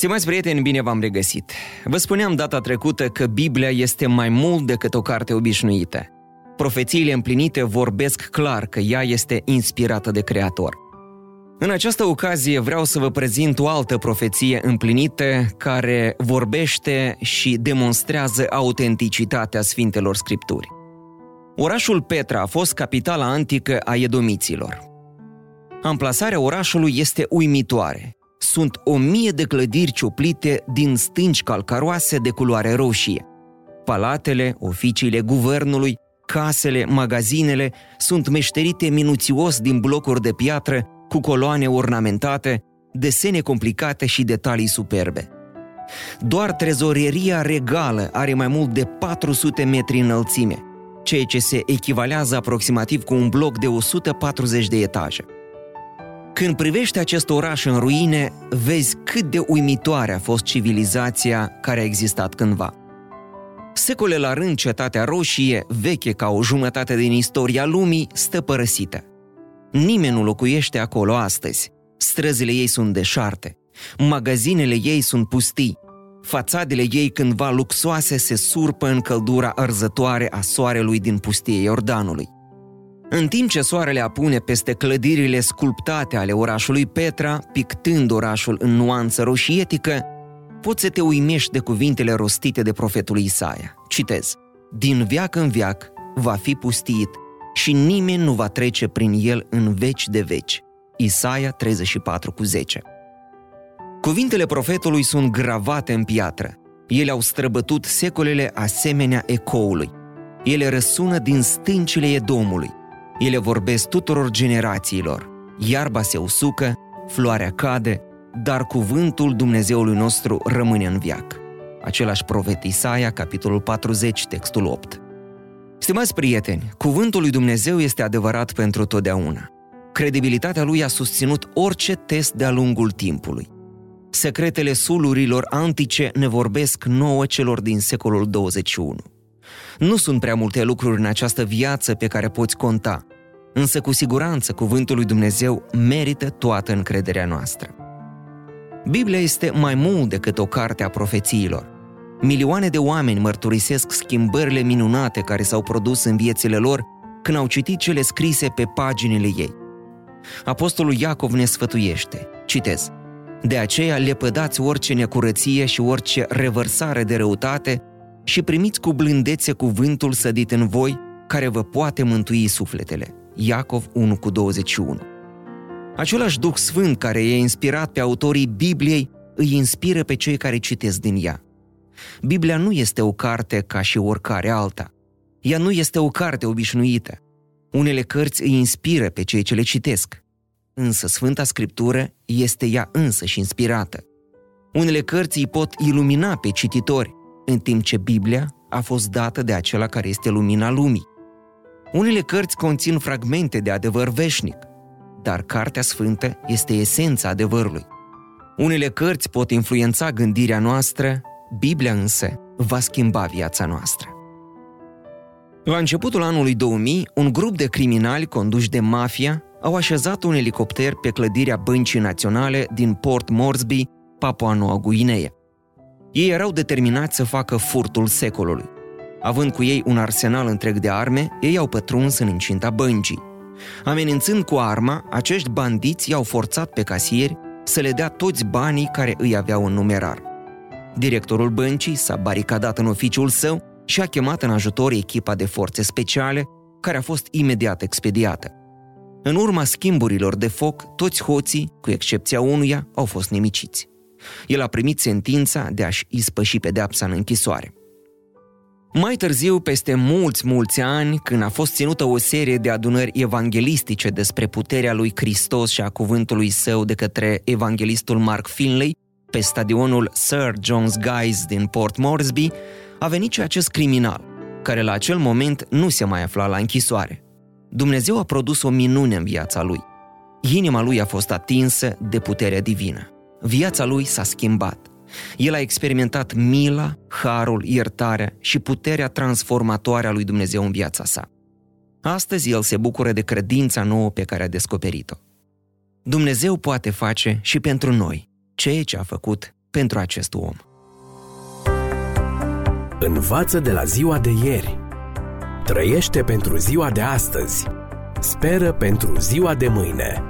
Stimați prieteni, bine v-am regăsit! Vă spuneam data trecută că Biblia este mai mult decât o carte obișnuită. Profețiile împlinite vorbesc clar că ea este inspirată de Creator. În această ocazie vreau să vă prezint o altă profeție împlinită care vorbește și demonstrează autenticitatea Sfintelor Scripturi. Orașul Petra a fost capitala antică a edomiților. Amplasarea orașului este uimitoare sunt o mie de clădiri cioplite din stânci calcaroase de culoare roșie. Palatele, oficiile guvernului, casele, magazinele sunt meșterite minuțios din blocuri de piatră cu coloane ornamentate, desene complicate și detalii superbe. Doar trezoreria regală are mai mult de 400 metri înălțime, ceea ce se echivalează aproximativ cu un bloc de 140 de etaje. Când privești acest oraș în ruine, vezi cât de uimitoare a fost civilizația care a existat cândva. Secole la rând, cetatea roșie, veche ca o jumătate din istoria lumii, stă părăsită. Nimeni nu locuiește acolo astăzi. Străzile ei sunt deșarte. Magazinele ei sunt pustii. Fațadele ei cândva luxoase se surpă în căldura arzătoare a soarelui din pustie Iordanului. În timp ce soarele apune peste clădirile sculptate ale orașului Petra, pictând orașul în nuanță roșietică, poți să te uimești de cuvintele rostite de profetul Isaia. Citez. Din viac în viac va fi pustit și nimeni nu va trece prin el în veci de veci. Isaia 34 cu 10. Cuvintele profetului sunt gravate în piatră. Ele au străbătut secolele asemenea ecoului. Ele răsună din stâncile Edomului. Ele vorbesc tuturor generațiilor. Iarba se usucă, floarea cade, dar cuvântul Dumnezeului nostru rămâne în viac. Același profet Isaia, capitolul 40, textul 8. Stimați prieteni, cuvântul lui Dumnezeu este adevărat pentru totdeauna. Credibilitatea lui a susținut orice test de-a lungul timpului. Secretele sulurilor antice ne vorbesc nouă celor din secolul 21. Nu sunt prea multe lucruri în această viață pe care poți conta, însă cu siguranță cuvântul lui Dumnezeu merită toată încrederea noastră. Biblia este mai mult decât o carte a profețiilor. Milioane de oameni mărturisesc schimbările minunate care s-au produs în viețile lor când au citit cele scrise pe paginile ei. Apostolul Iacov ne sfătuiește, citez, De aceea lepădați orice necurăție și orice revărsare de răutate și primiți cu blândețe cuvântul sădit în voi, care vă poate mântui sufletele. Iacov 1 cu 21. Același Duh Sfânt care i-a inspirat pe autorii Bibliei îi inspiră pe cei care citesc din ea. Biblia nu este o carte ca și oricare alta. Ea nu este o carte obișnuită. Unele cărți îi inspiră pe cei ce le citesc. Însă Sfânta Scriptură este ea însă și inspirată. Unele cărți îi pot ilumina pe cititori, în timp ce Biblia a fost dată de acela care este lumina lumii. Unele cărți conțin fragmente de adevăr veșnic, dar Cartea Sfântă este esența adevărului. Unele cărți pot influența gândirea noastră, Biblia însă va schimba viața noastră. La începutul anului 2000, un grup de criminali conduși de mafia au așezat un elicopter pe clădirea Băncii Naționale din Port Moresby, Papua Noua Guinee. Ei erau determinați să facă furtul secolului. Având cu ei un arsenal întreg de arme, ei au pătruns în incinta băncii. Amenințând cu arma, acești bandiți i-au forțat pe casieri să le dea toți banii care îi aveau în numerar. Directorul băncii s-a baricadat în oficiul său și a chemat în ajutor echipa de forțe speciale, care a fost imediat expediată. În urma schimburilor de foc, toți hoții, cu excepția unuia, au fost nimiciți. El a primit sentința de a-și ispăși pedeapsa în închisoare. Mai târziu, peste mulți, mulți ani, când a fost ținută o serie de adunări evanghelistice despre puterea lui Hristos și a cuvântului său de către evanghelistul Mark Finley, pe stadionul Sir John's Guys din Port Moresby, a venit și acest criminal. care la acel moment nu se mai afla la închisoare. Dumnezeu a produs o minune în viața lui. Inima lui a fost atinsă de puterea divină. Viața lui s-a schimbat. El a experimentat mila, harul, iertarea și puterea transformatoare a lui Dumnezeu în viața sa. Astăzi el se bucură de credința nouă pe care a descoperit-o. Dumnezeu poate face și pentru noi ceea ce a făcut pentru acest om. Învață de la ziua de ieri. Trăiește pentru ziua de astăzi. Speră pentru ziua de mâine.